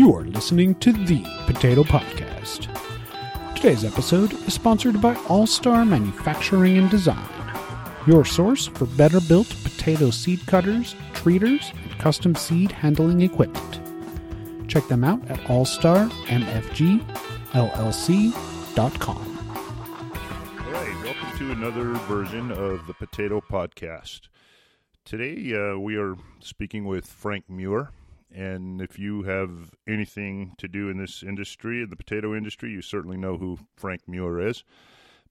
You are listening to the Potato Podcast. Today's episode is sponsored by All Star Manufacturing and Design, your source for better built potato seed cutters, treaters, and custom seed handling equipment. Check them out at allstarmfgllc.com. All right, welcome to another version of the Potato Podcast. Today uh, we are speaking with Frank Muir. And if you have anything to do in this industry, in the potato industry, you certainly know who Frank Muir is.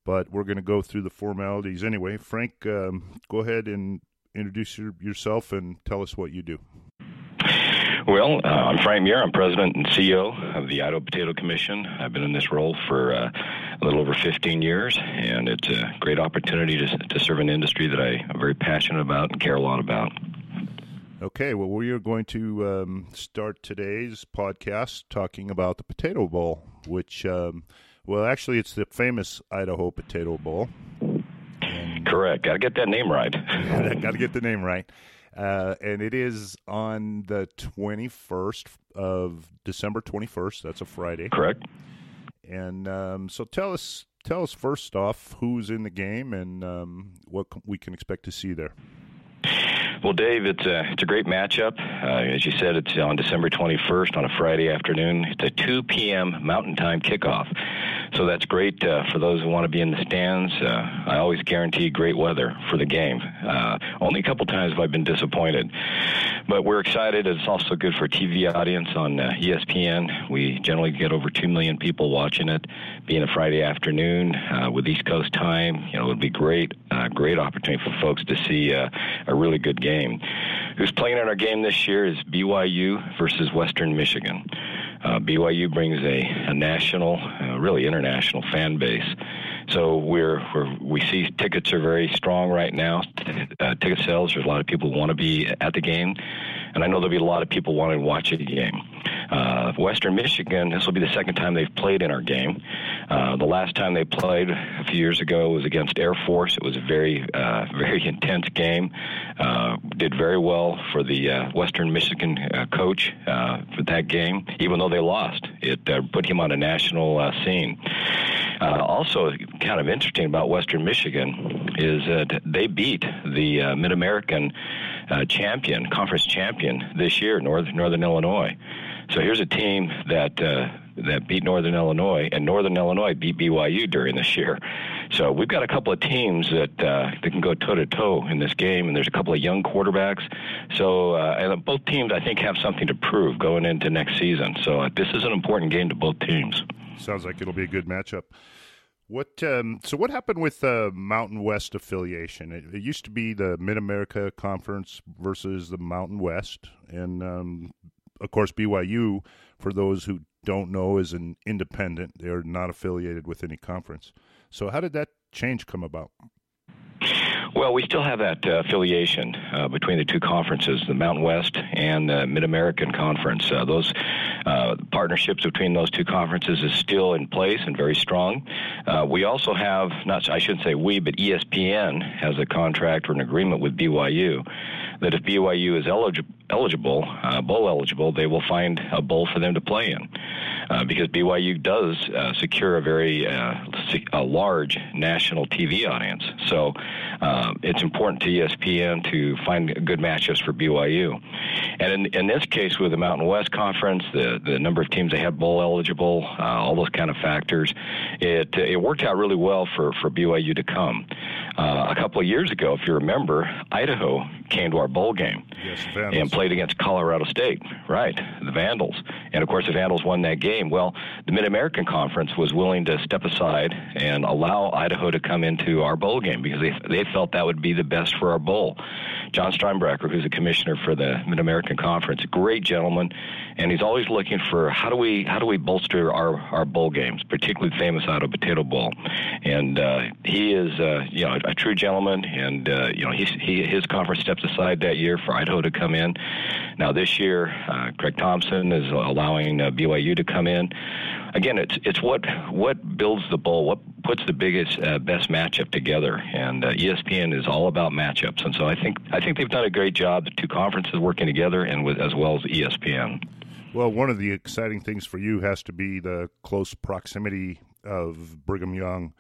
But we're going to go through the formalities anyway. Frank, um, go ahead and introduce your, yourself and tell us what you do. Well, uh, I'm Frank Muir. I'm president and CEO of the Idaho Potato Commission. I've been in this role for uh, a little over 15 years, and it's a great opportunity to, to serve an industry that I, am very passionate about and care a lot about. Okay, well, we are going to um, start today's podcast talking about the Potato Bowl, which, um, well, actually, it's the famous Idaho Potato Bowl. Correct. Got to get that name right. Got to get the name right. Uh, and it is on the 21st of December 21st. That's a Friday. Correct. And um, so tell us, tell us first off who's in the game and um, what we can expect to see there. Well, Dave, it's a it's a great matchup. Uh, as you said, it's on December 21st on a Friday afternoon. It's a 2 p.m. Mountain Time kickoff. So that's great uh, for those who want to be in the stands. Uh, I always guarantee great weather for the game. Uh, only a couple times have I been disappointed, but we're excited. It's also good for TV audience on uh, ESPN. We generally get over two million people watching it. Being a Friday afternoon uh, with East Coast time, you know, it would be great. Uh, great opportunity for folks to see a really good game. Who's playing in our game this year is BYU versus Western Michigan. Uh, BYU brings a, a national, uh, really international fan base. So we're, we're we see tickets are very strong right now. Uh, ticket sales. There's a lot of people who want to be at the game, and I know there'll be a lot of people wanting to watch the game. Uh, Western Michigan. This will be the second time they've played in our game. Uh, the last time they played a few years ago was against Air Force. It was a very uh, very intense game. Uh, did very well for the uh, Western Michigan coach for that game, even though they lost. It put him on a national scene. Uh, also, kind of interesting about Western Michigan is that they beat the uh, Mid American uh, champion, conference champion this year, North, Northern Illinois. So here's a team that uh, that beat Northern Illinois, and Northern Illinois beat BYU during this year. So we've got a couple of teams that uh, that can go toe to toe in this game, and there's a couple of young quarterbacks. So uh, and both teams, I think, have something to prove going into next season. So uh, this is an important game to both teams. Sounds like it'll be a good matchup. What um, so what happened with the Mountain West affiliation? It, it used to be the Mid America Conference versus the Mountain West, and um, of course BYU. For those who don't know, is an independent. They are not affiliated with any conference. So how did that change come about? Well, we still have that uh, affiliation uh, between the two conferences, the Mountain West and the Mid American Conference. Uh, those uh, partnerships between those two conferences is still in place and very strong. Uh, we also have, not I shouldn't say we, but ESPN has a contract or an agreement with BYU that if BYU is eligible, eligible, uh, bowl eligible, they will find a bowl for them to play in. Uh, because BYU does uh, secure a very uh, a large national TV audience. So uh, it's important to ESPN to find good matchups for BYU. And in, in this case, with the Mountain West Conference, the, the number of teams they had bowl eligible, uh, all those kind of factors, it, it worked out really well for, for BYU to come. A couple of years ago, if you remember, Idaho came to our bowl game yes, and played against Colorado State, right? The Vandals. And of course, the Vandals won that game. Well, the Mid American Conference was willing to step aside and allow Idaho to come into our bowl game because they, they felt that would be the best for our bowl. Jon Steinbrecher, who's the commissioner for the Mid American Conference, great gentleman, and he's always looking for how do we how do we bolster our, our bowl games, particularly the famous Idaho Potato Bowl. And uh, he is uh, you know a, a true gentleman, and uh, you know he his conference steps aside that year for Idaho to come in. Now this year, uh, Craig Thompson is allowing uh, BYU to come in. Again, it's it's what what builds the bowl, what puts the biggest uh, best matchup together, and uh, ESPN is all about matchups. And so I think I think they've done a great job. The two conferences working together, and with as well as ESPN. Well, one of the exciting things for you has to be the close proximity of Brigham Young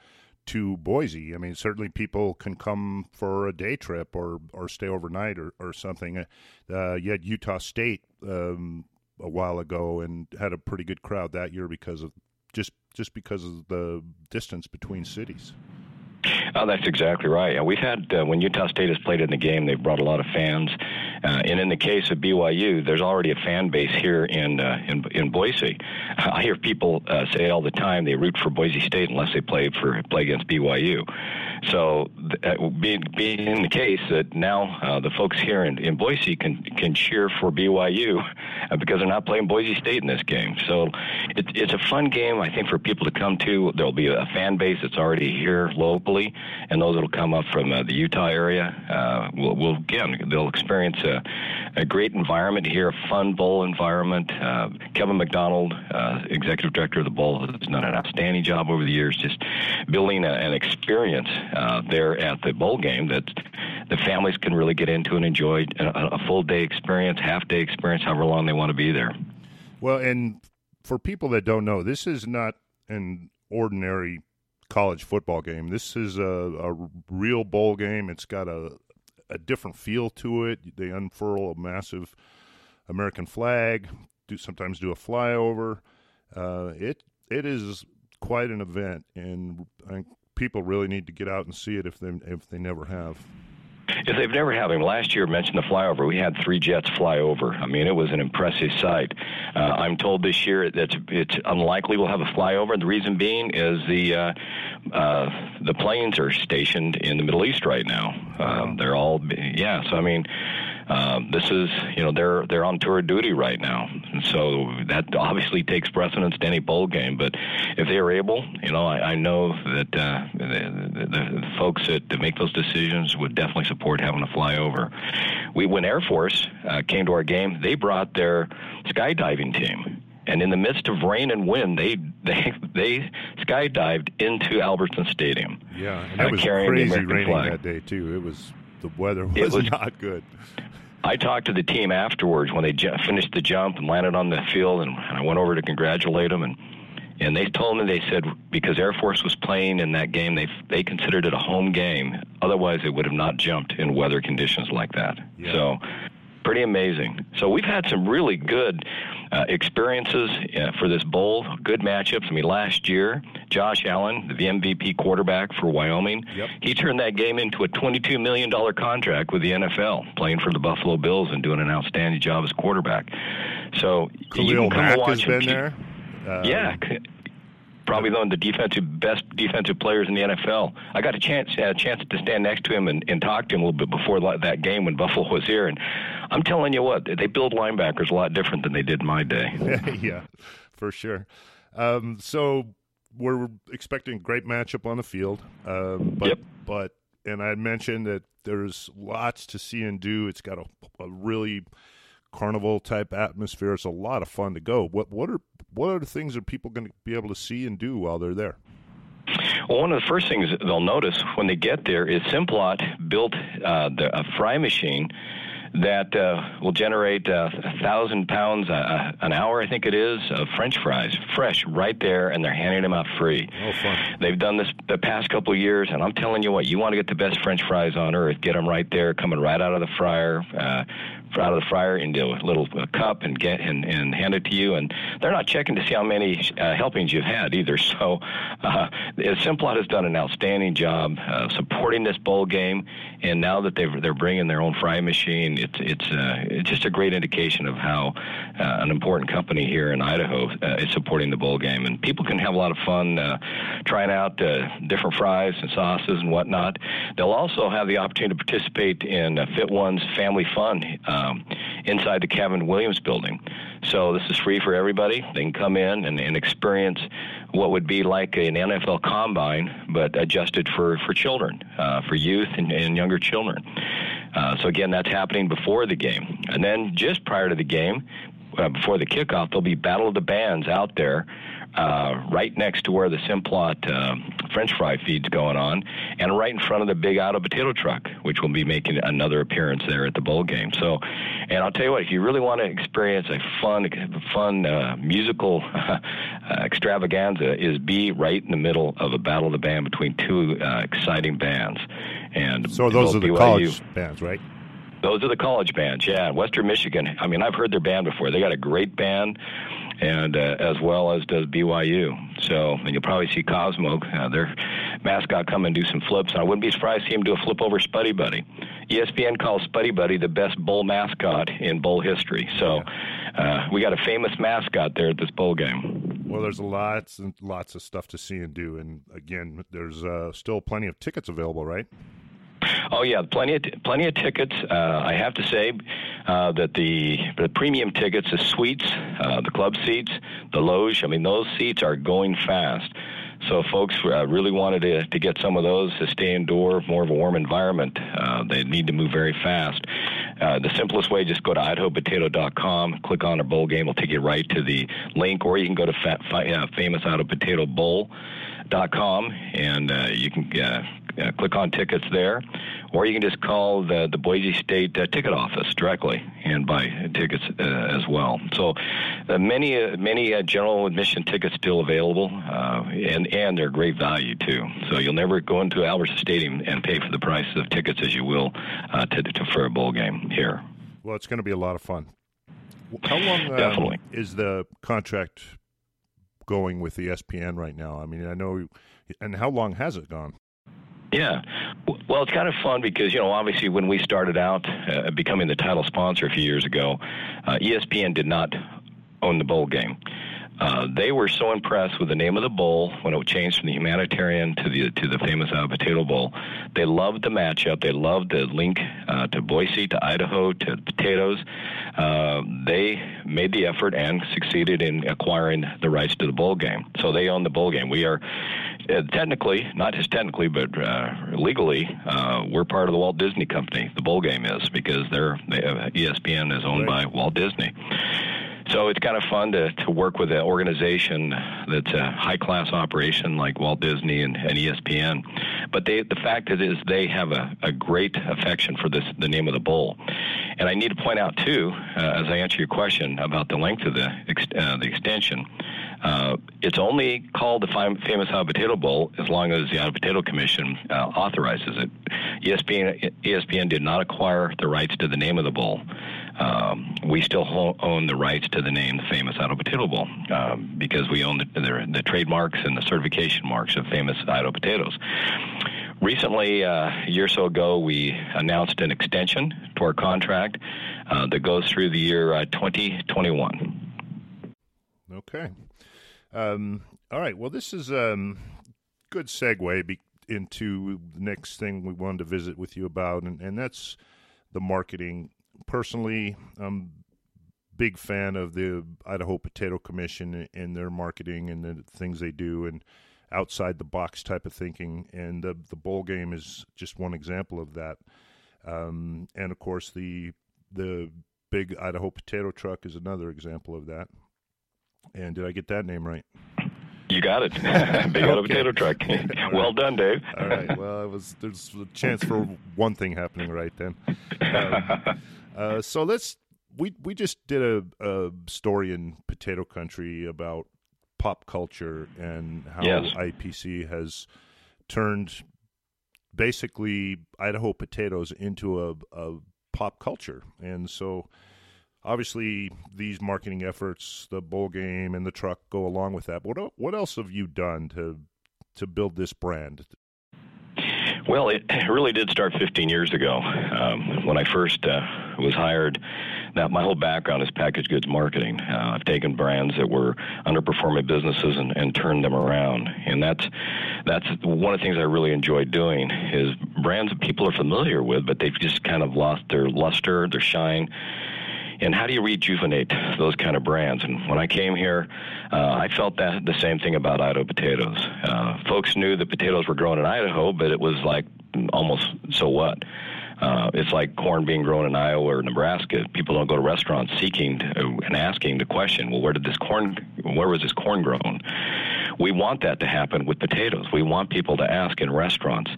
to Boise. I mean, certainly people can come for a day trip or, or stay overnight or, or something. Uh, you had Utah State um, a while ago and had a pretty good crowd that year because of just just because of the distance between cities. Oh, that's exactly right. We've had uh, when Utah State has played in the game, they've brought a lot of fans, uh, and in the case of BYU, there's already a fan base here in uh, in, in Boise. I hear people uh, say all the time they root for Boise State unless they play for play against BYU. So, uh, being, being the case that now uh, the folks here in, in Boise can can cheer for BYU uh, because they're not playing Boise State in this game. So, it's it's a fun game I think for people to come to. There'll be a fan base that's already here locally, and those that'll come up from the Utah area will, will again they'll experience a, great environment here, a fun bowl environment. Uh, Kevin McDonald, uh, executive director of the bowl, has done an outstanding job over the years, just building a, an experience uh, there at the bowl game that the families can really get into and enjoy a, a full day experience, half day experience, however long they want to be there. Well, and for people that don't know, this is not an ordinary college football game. This is a, a real bowl game. It's got a a different feel to it. They unfurl a massive American flag. Do sometimes do a flyover. Uh, it it is quite an event, and people really need to get out and see it if they if they never have. If they've never had him, last year mentioned the flyover. We had three jets fly over. I mean, it was an impressive sight. Uh, I'm told this year that it's unlikely we'll have a flyover. The reason being is the uh, uh, the planes are stationed in the Middle East right now. Um, they're all yeah. So I mean, um, this is you know they're they're on tour duty right now, and so that obviously takes precedence to any bowl game. But if they are able, you know, I, I know that uh, the, the, the folks that, that make those decisions would definitely support having a flyover. We when Air Force uh, came to our game, they brought their skydiving team and in the midst of rain and wind, they they they skydived into Albertson Stadium. Yeah, and it was crazy raining flag. that day too. It was the weather was, was not good. I talked to the team afterwards when they j- finished the jump and landed on the field, and, and I went over to congratulate them. And and they told me they said because Air Force was playing in that game, they they considered it a home game. Otherwise, it would have not jumped in weather conditions like that. Yeah. So pretty amazing. So we've had some really good uh, experiences uh, for this bowl, good matchups. I mean, last year, Josh Allen, the MVP quarterback for Wyoming, yep. he turned that game into a $22 million contract with the NFL, playing for the Buffalo Bills and doing an outstanding job as quarterback. So Khalil you can come Mack watch has been keep, there. Uh, yeah, probably one of the defensive best defensive players in the NFL. I got a chance a chance to stand next to him and, and talk to him a little bit before that game when Buffalo was here, and I'm telling you what, they build linebackers a lot different than they did in my day. yeah, for sure. Um, so we're expecting a great matchup on the field, um, but yep. but and I mentioned that there's lots to see and do. It's got a, a really carnival type atmosphere. It's a lot of fun to go. What what are what are the things that people going to be able to see and do while they're there? Well, one of the first things they'll notice when they get there is Simplot built uh, the, a fry machine that uh, will generate uh, a thousand pounds uh, an hour, I think it is, of French fries, fresh right there, and they're handing them out free. Oh, fun! They've done this the past couple of years, and I'm telling you what, you want to get the best French fries on earth, get them right there, coming right out of the fryer. Uh, out of the fryer into a little cup and get and, and hand it to you. And they're not checking to see how many uh, helpings you've had either. So uh, Simplot has done an outstanding job uh, supporting this bowl game. And now that they've, they're bringing their own fry machine, it's it's uh, it's just a great indication of how uh, an important company here in Idaho uh, is supporting the bowl game. And people can have a lot of fun trying out different fries and sauces and whatnot. They'll also have the opportunity to participate in Fit One's Family Fun. Um, inside the Caven-Williams building. So this is free for everybody. They can come in and, and experience what would be like an NFL combine, but adjusted for, for children, uh, for youth and, and younger children. Uh, so again, that's happening before the game. And then just prior to the game, uh, before the kickoff, there'll be Battle of the Bands out there uh, right next to where the Simplot uh, French fry feed's going on, and right in front of the big Idaho potato truck, which will be making another appearance there at the bowl game. So, and I'll tell you what, if you really want to experience a fun, fun uh, musical uh, extravaganza, is be right in the middle of a battle of the band between two uh, exciting bands. And so those are the BYU, college bands, right? Those are the college bands, yeah. Western Michigan. I mean, I've heard their band before. They got a great band and uh, as well as does BYU. So, and you'll probably see Cosmo, uh, their mascot, come and do some flips. I wouldn't be surprised to see him do a flip over Spuddy Buddy. ESPN calls Spuddy Buddy the best bowl mascot in bowl history. So, uh, we got a famous mascot there at this bowl game. Well, there's lots and lots of stuff to see and do, and again, there's uh, still plenty of tickets available, right? Oh yeah, plenty of plenty of tickets. Uh, I have to say uh, that the the premium tickets, the suites, uh, the club seats, the loge. I mean, those seats are going fast. So, folks uh, really wanted to, to get some of those to stay indoor, more of a warm environment. Uh, they need to move very fast. Uh, the simplest way, just go to idahopotato.com, click on a bowl game, it'll take you right to the link, or you can go to fa- uh, and uh, you can uh, click on tickets there, or you can just call the, the Boise State uh, ticket office directly and buy tickets uh, as well. So uh, many uh, many uh, general admission tickets still available, and and they're great value too. So you'll never go into Albertson Stadium and pay for the price of tickets as you will to, to for a bowl game here. Well, it's going to be a lot of fun. How long um, is the contract going with ESPN right now? I mean, I know, and how long has it gone? Yeah. Well, it's kind of fun because, you know, obviously when we started out uh, becoming the title sponsor a few years ago, uh, ESPN did not own the bowl game. Uh, they were so impressed with the name of the bowl when it changed from the humanitarian to the to the famous uh, potato bowl. They loved the matchup. They loved the link uh, to Boise, to Idaho, to potatoes. Uh, they made the effort and succeeded in acquiring the rights to the bowl game. So they own the bowl game. We are technically, not just technically, but uh, legally, uh, we're part of the Walt Disney Company. The bowl game is because they're they have, ESPN is owned right. by Walt Disney. So it's kind of fun to, to work with an organization that's a high class operation like Walt Disney and, and ESPN. But they, the fact is, they have a, a great affection for this the name of the bowl. And I need to point out too, uh, as I answer your question about the length of the uh, the extension. Uh, it's only called the famous Idaho Potato Bowl as long as the Idaho Potato Commission uh, authorizes it. ESPN, ESPN did not acquire the rights to the name of the bowl. Um, we still ho- own the rights to the name, the famous Idaho Potato Bowl, um, because we own the, the, the, trademarks and the certification marks of famous Idaho potatoes. Recently, uh, a year or so ago, we announced an extension to our contract uh, that goes through the year uh, 2021. Okay. Um, all right. Well, this is a um, good segue be- into the next thing we wanted to visit with you about, and, and that's the marketing. Personally, I'm big fan of the Idaho Potato Commission and their marketing and the things they do and outside the box type of thinking. And the the bowl game is just one example of that. Um, and of course, the the big Idaho potato truck is another example of that. And did I get that name right? You got it. Big okay. potato truck. well done, Dave. All right. Well, it was there's a chance for one thing happening right then. Um, uh, so let's we we just did a, a, story in Potato Country about pop culture and how yes. IPC has turned basically Idaho potatoes into a, a pop culture, and so obviously these marketing efforts, the bowl game and the truck go along with that. What what else have you done to to build this brand? Well, it really did start 15 years ago um, when I first uh, was hired. Now, my whole background is packaged goods marketing. Uh, I've taken brands that were underperforming businesses and, and turned them around, and that's that's one of the things I really enjoy doing. Is brands that people are familiar with, but they've just kind of lost their luster, their shine and how do you rejuvenate those kind of brands? And when I came here, uh, I felt that the same thing about Idaho potatoes. Uh, folks knew that potatoes were grown in Idaho, but it was like almost so what. Uh, it's like corn being grown in Iowa or Nebraska. People don't go to restaurants seeking to, and asking the question, well, where did this corn, where was this corn grown? We want that to happen with potatoes. We want people to ask in restaurants.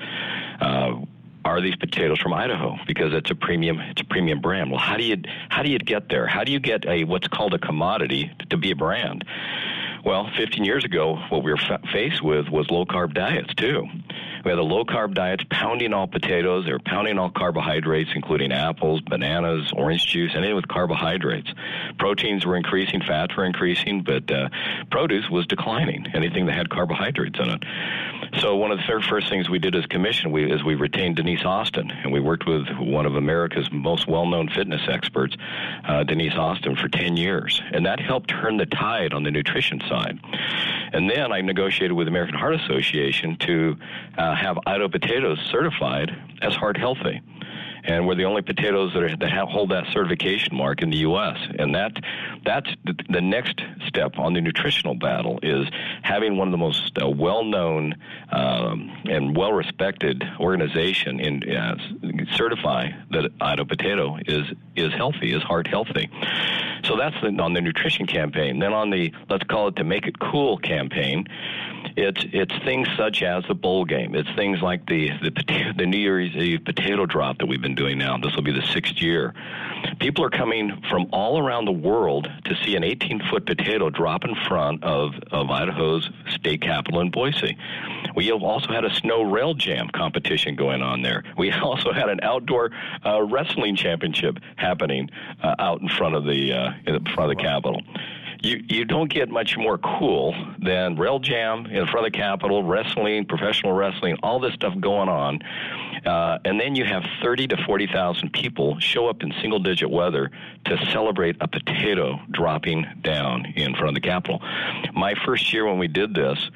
Uh, are these potatoes from Idaho because it's a premium it's a premium brand. Well, how do you how do you get there? How do you get a what's called a commodity to be a brand? Well, 15 years ago, what we were fa- faced with was low carb diets too. We had the low carb diets pounding all potatoes. They were pounding all carbohydrates, including apples, bananas, orange juice, anything with carbohydrates. Proteins were increasing, fats were increasing, but uh, produce was declining. Anything that had carbohydrates in it. So one of the very first things we did as commission we, is we retained Denise Austin, and we worked with one of America's most well-known fitness experts, uh, Denise Austin, for 10 years, and that helped turn the tide on the nutrition side. And then I negotiated with American Heart Association to uh, have Idaho potatoes certified as heart healthy and we're the only potatoes that, are, that have, hold that certification mark in the U.S. And that that's the, the next step on the nutritional battle is having one of the most uh, well-known um, and well-respected organization in uh, certify that Idaho potato is is healthy, is heart healthy. So that's the, on the nutrition campaign. Then on the let's call it the Make It Cool campaign it's it's things such as the bowl game. It's things like the the, the New Year's Eve potato drop that we've been doing now. This will be the sixth year. People are coming from all around the world to see an 18 foot potato drop in front of of Idaho's state capital in Boise. We have also had a snow rail jam competition going on there. We also had an outdoor uh, wrestling championship happening uh, out in front of the uh, in front of the Capitol you you don't get much more cool than rail jam in front of the Capitol, wrestling, professional wrestling, all this stuff going on, uh, and then you have thirty to forty thousand people show up in single digit weather to celebrate a potato dropping down in front of the Capitol. My first year when we did this.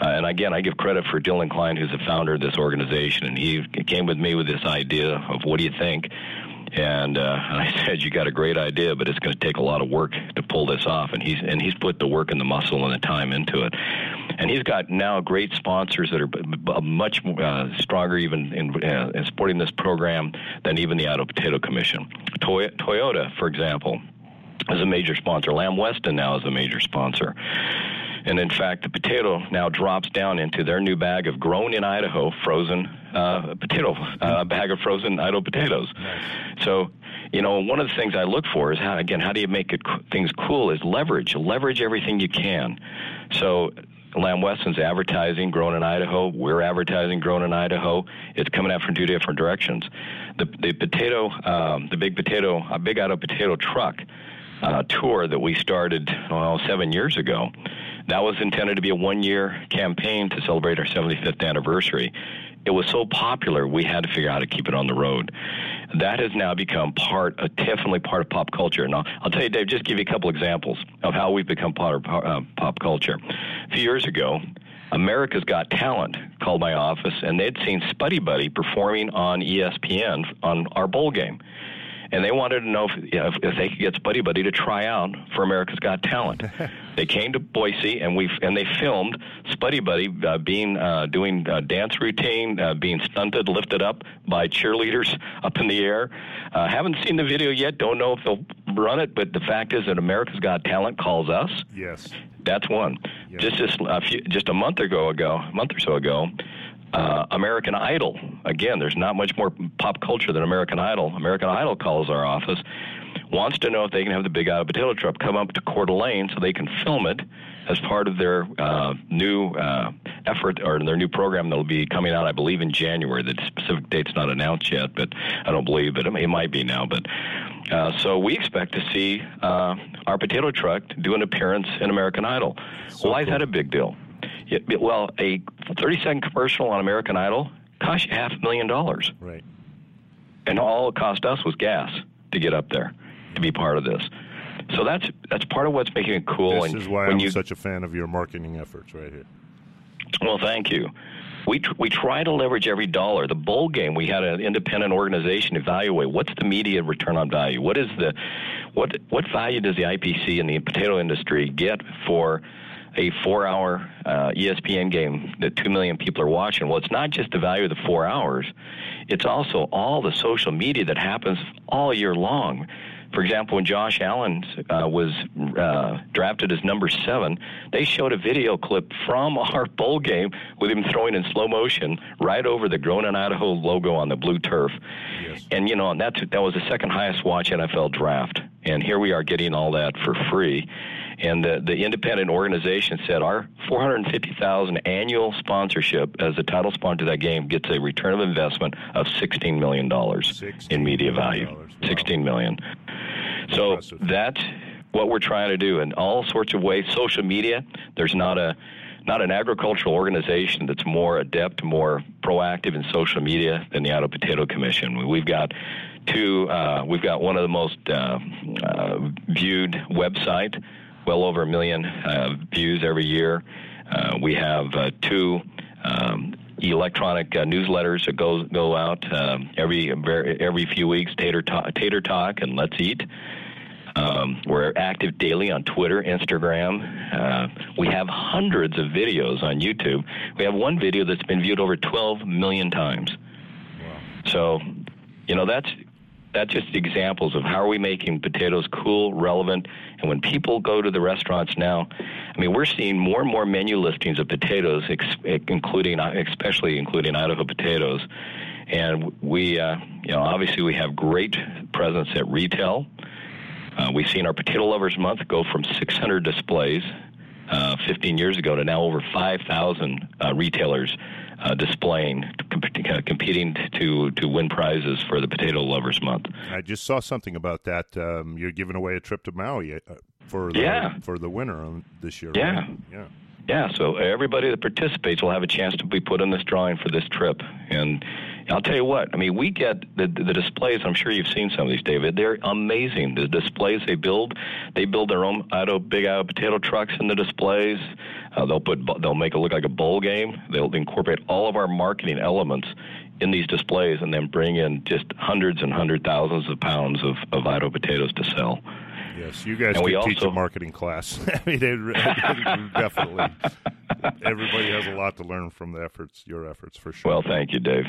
Uh, and again, I give credit for Dylan Klein, who's the founder of this organization, and he came with me with this idea of what do you think? And, uh, I said, "You got a great idea, but it's going to take a lot of work to pull this off." And he's and he's put the work and the muscle and the time into it. And he's got now great sponsors that are much uh, stronger, even in, uh, in supporting this program than even the Idaho Potato Commission. Toy- Toyota, for example, is a major sponsor. Lamb Weston now is a major sponsor. And in fact, the potato now drops down into their new bag of grown in Idaho frozen uh, potato, uh, bag of frozen Idaho potatoes. So, you know, one of the things I look for is how, again, how do you make it, things cool is leverage. Leverage everything you can. So, Lamb Weston's advertising grown in Idaho. We're advertising grown in Idaho. It's coming out from two different directions. The the potato, um, the big potato, a big Idaho potato truck uh, tour that we started well seven years ago that was intended to be a one year campaign to celebrate our 75th anniversary. It was so popular, we had to figure out how to keep it on the road. That has now become part, uh, definitely part of pop culture. Now, I'll tell you, Dave, just give you a couple examples of how we've become part of uh, pop culture. A few years ago, America's Got Talent called my office, and they'd seen Spuddy Buddy performing on ESPN on our bowl game and they wanted to know if, you know, if, if they could get Spuddy Buddy to try out for America's Got Talent. they came to Boise and we and they filmed Spuddy Buddy uh, being uh, doing a dance routine, uh, being stunted, lifted up by cheerleaders up in the air. Uh, haven't seen the video yet. Don't know if they'll run it, but the fact is that America's Got Talent calls us. Yes, that's one. Yes. Just just a few, just a month ago ago, a month or so ago uh, American Idol. Again, there's not much more pop culture than American Idol. American Idol calls our office, wants to know if they can have the Big Idaho Potato Truck come up to Coeur d'Alene so they can film it as part of their uh, new uh, effort or their new program that'll be coming out, I believe, in January. The specific date's not announced yet, but I don't believe it. It might be now, but. Uh, so we expect to see uh, our potato truck do an appearance in American Idol. So Why cool. is that a big deal? It, well, a 30 second commercial on American Idol cost you half a million dollars. Right. And all it cost us was gas to get up there to be part of this. So that's that's part of what's making it cool. This and is why I'm you, such a fan of your marketing efforts right here. Well, thank you. We, tr- we try to leverage every dollar. The bowl game, we had an independent organization evaluate what's the media return on value. What is the what what value does the IPC and the potato industry get for a four-hour uh, ESPN game that two million people are watching. Well, it's not just the value of the four hours; it's also all the social media that happens all year long. For example, when Josh Allen uh, was uh, drafted as number seven, they showed a video clip from our bowl game with him throwing in slow motion right over the Grown in Idaho logo on the blue turf. Yes. And you know that's that was the second highest watch NFL draft, and here we are getting all that for free. And the, the independent organization said our 450,000 annual sponsorship as the title sponsor of that game gets a return of investment of 16 million dollars in media value. Wow. 16 million. So Impressive. that's what we're trying to do in all sorts of ways. Social media, there's not a not an agricultural organization that's more adept, more proactive in social media than the Idaho Potato Commission. We've got two. Uh, we've got one of the most uh, uh, viewed website, well over a million uh, views every year. Uh, we have uh, two. Um, electronic uh, newsletters that go go out uh, every every few weeks. Tater Talk, Tater Talk, and Let's Eat. Um, we're active daily on Twitter, Instagram. Uh, we have hundreds of videos on YouTube. We have one video that's been viewed over 12 million times. Wow. So, you know, that's that's just examples of how are we making potatoes cool, relevant, and when people go to the restaurants now, I mean, we're seeing more and more menu listings of potatoes, including especially including Idaho potatoes, and we, uh, you know, obviously we have great presence at retail. Uh, we've seen our Potato Lovers Month go from 600 displays uh, 15 years ago to now over 5,000 uh, retailers uh, displaying, comp- uh, competing to to win prizes for the Potato Lovers Month. I just saw something about that. Um, you're giving away a trip to Maui uh, for the, yeah. for the winner this year. Yeah. Right? Yeah. Yeah, so everybody that participates will have a chance to be put in this drawing for this trip. And I'll tell you what, I mean, we get the, the displays. I'm sure you've seen some of these, David. They're amazing. The displays they build, they build their own Idaho big Idaho potato trucks in the displays. Uh, they'll put they'll make it look like a bowl game. They'll incorporate all of our marketing elements in these displays, and then bring in just hundreds and hundred thousands of pounds of, of Idaho potatoes to sell. Yes, you guys can teach a marketing class. I mean, definitely. Everybody has a lot to learn from the efforts, your efforts, for sure. Well, thank you, Dave.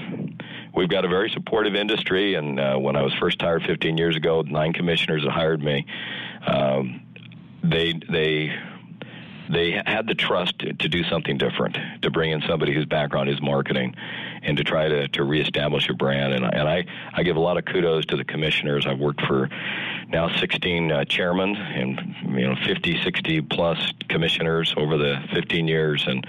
We've got a very supportive industry, and uh, when I was first hired 15 years ago, nine commissioners that hired me, um, they they they had the trust to, do something different, to bring in somebody whose background is marketing, and to try to, to reestablish a brand. And, and I, I give a lot of kudos to the commissioners. I've worked for now 16 uh, chairmen and you know 50, 60 plus commissioners over the 15 years, and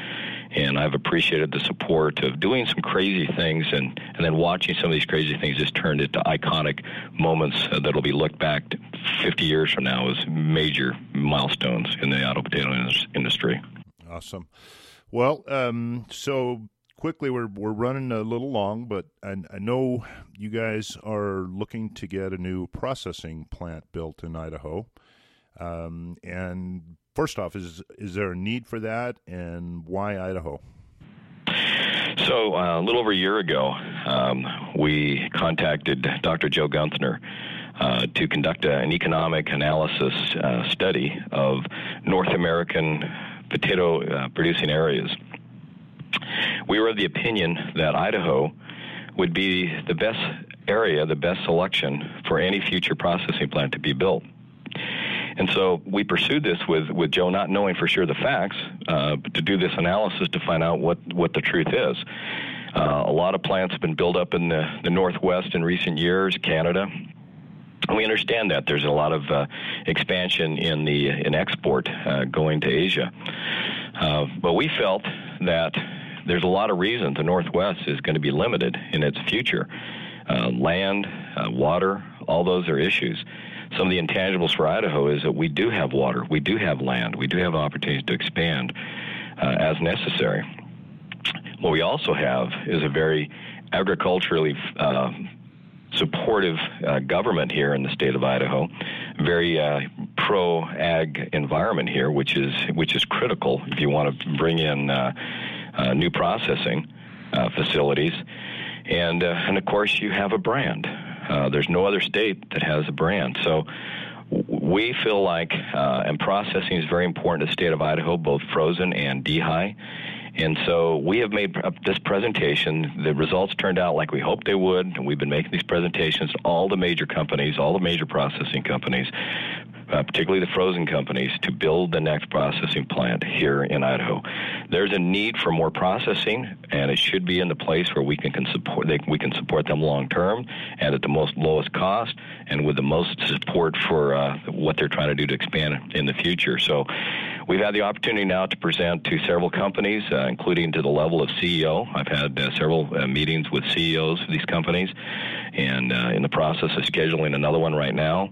and I've appreciated the support of doing some crazy things and, and then watching some of these crazy things just turned into iconic moments that'll be looked back 50 years from now as major milestones in the Idaho potato industry. Awesome. Well, um, so quickly we're we're running a little long, but I, I, know you guys are looking to get a new processing plant built in Idaho. Um, and first off, is is there a need for that, and why Idaho? So uh, a little over a year ago, um, we contacted Dr. Joe Guenthner. Uh, to conduct a, an economic analysis uh, study of North American potato uh, producing areas. We were of the opinion that Idaho would be the best area, the best selection for any future processing plant to be built. And so we pursued this with, with Joe, not knowing for sure the facts, uh, to do this analysis to find out what, what the truth is. Uh, a lot of plants have been built up in the, the Northwest in recent years, Canada. We understand that there's a lot of uh, expansion in the in export uh, going to Asia, uh, but we felt that there's a lot of reasons the Northwest is going to be limited in its future. Uh, land, water, all those are issues some of the intangibles for Idaho is that we do have water, we do have land, we do have opportunities to expand uh, as necessary. What we also have is a very agriculturally uh, supportive uh, government here in the state of Idaho, very uh, pro ag environment here, which is which is critical if you want to bring in uh, uh, new processing facilities, and and of course you have a brand. Uh, there's no other state that has a brand. So we feel like, uh, and processing is very important to the state of Idaho, both frozen and dehy. And so we have made this presentation. The results turned out like we hoped they would. And we've been making these presentations to all the major companies, all the major processing companies, uh, particularly the frozen companies, to build the next processing plant here in Idaho. There's a need for more processing, and it should be in the place where we can, can support they, we can support them long term and at the most lowest cost and with the most support for uh, what they're trying to do to expand in the future. So. We've had the opportunity now to present to several companies, uh, including to the level of CEO. I've had uh, several uh, meetings with CEOs of these companies, and uh, in the process of scheduling another one right now.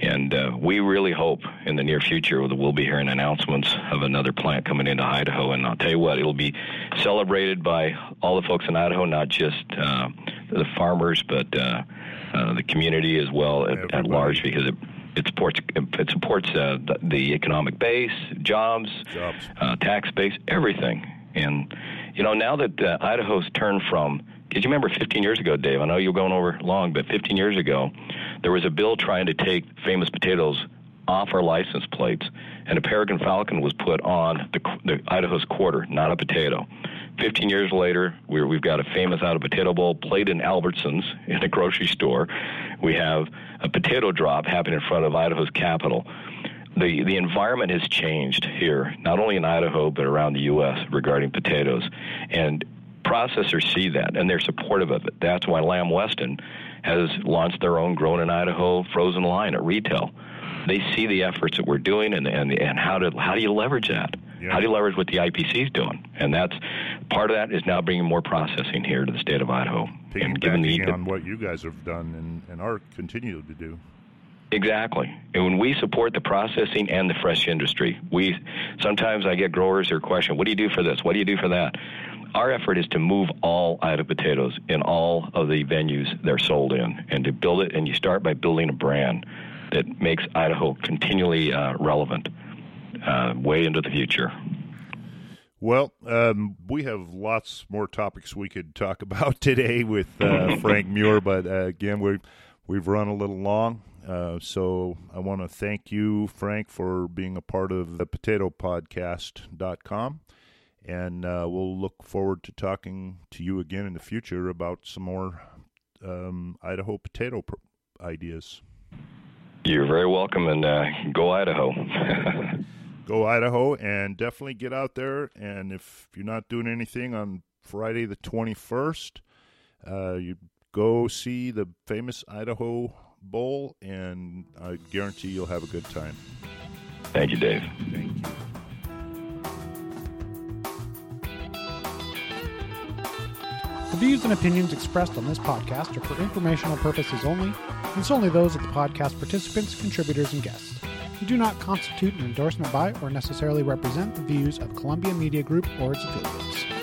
And uh, we really hope in the near future that we'll be hearing announcements of another plant coming into Idaho. And I'll tell you what, it'll be celebrated by all the folks in Idaho, not just uh, the farmers, but uh, uh, the community as well at, at large, because it it supports it supports uh, the, the economic base, jobs, jobs. Uh, tax base, everything. And you know, now that uh, Idaho's turned from did you remember 15 years ago, Dave? I know you're going over long, but 15 years ago, there was a bill trying to take famous potatoes off our license plates, and a peregrine falcon was put on the, the Idaho's quarter, not a potato. 15 years later, we have got a famous Idaho potato bowl played in Albertsons in a grocery store. We have a potato drop happening in front of Idaho's capital. The, the environment has changed here, not only in Idaho, but around the U.S. regarding potatoes. And processors see that and they're supportive of it. That's why Lamb Weston has launched their own grown in Idaho frozen line at retail. They see the efforts that we're doing and and, and how to how do you leverage that? Yeah. How do you leverage what the IPC is doing? And that's part of that is now bringing more processing here to the state of Idaho. and given the on what you guys have done and, and are continuing to do. Exactly. And when we support the processing and the fresh industry, we sometimes I get growers who question, "What do you do for this? What do you do for that?" Our effort is to move all Idaho potatoes in all of the venues they're sold in, and to build it. And you start by building a brand that makes Idaho continually uh, relevant uh, way into the future. Well, um, we have lots more topics we could talk about today with uh, Frank Muir, but uh, again, we we've run a little long. Uh, so I want to thank you, Frank, for being a part of the PotatoPodcast.com and uh, we'll look forward to talking to you again in the future about some more um, Idaho potato ideas. You're very welcome, and uh, go Idaho. go Idaho, and definitely get out there. And if you're not doing anything on Friday the 21st, uh, you go see the famous Idaho Bowl, and I guarantee you'll have a good time. Thank you, Dave. The views and opinions expressed on this podcast are for informational purposes only, and solely those of the podcast participants, contributors, and guests. They do not constitute an endorsement by or necessarily represent the views of Columbia Media Group or its affiliates.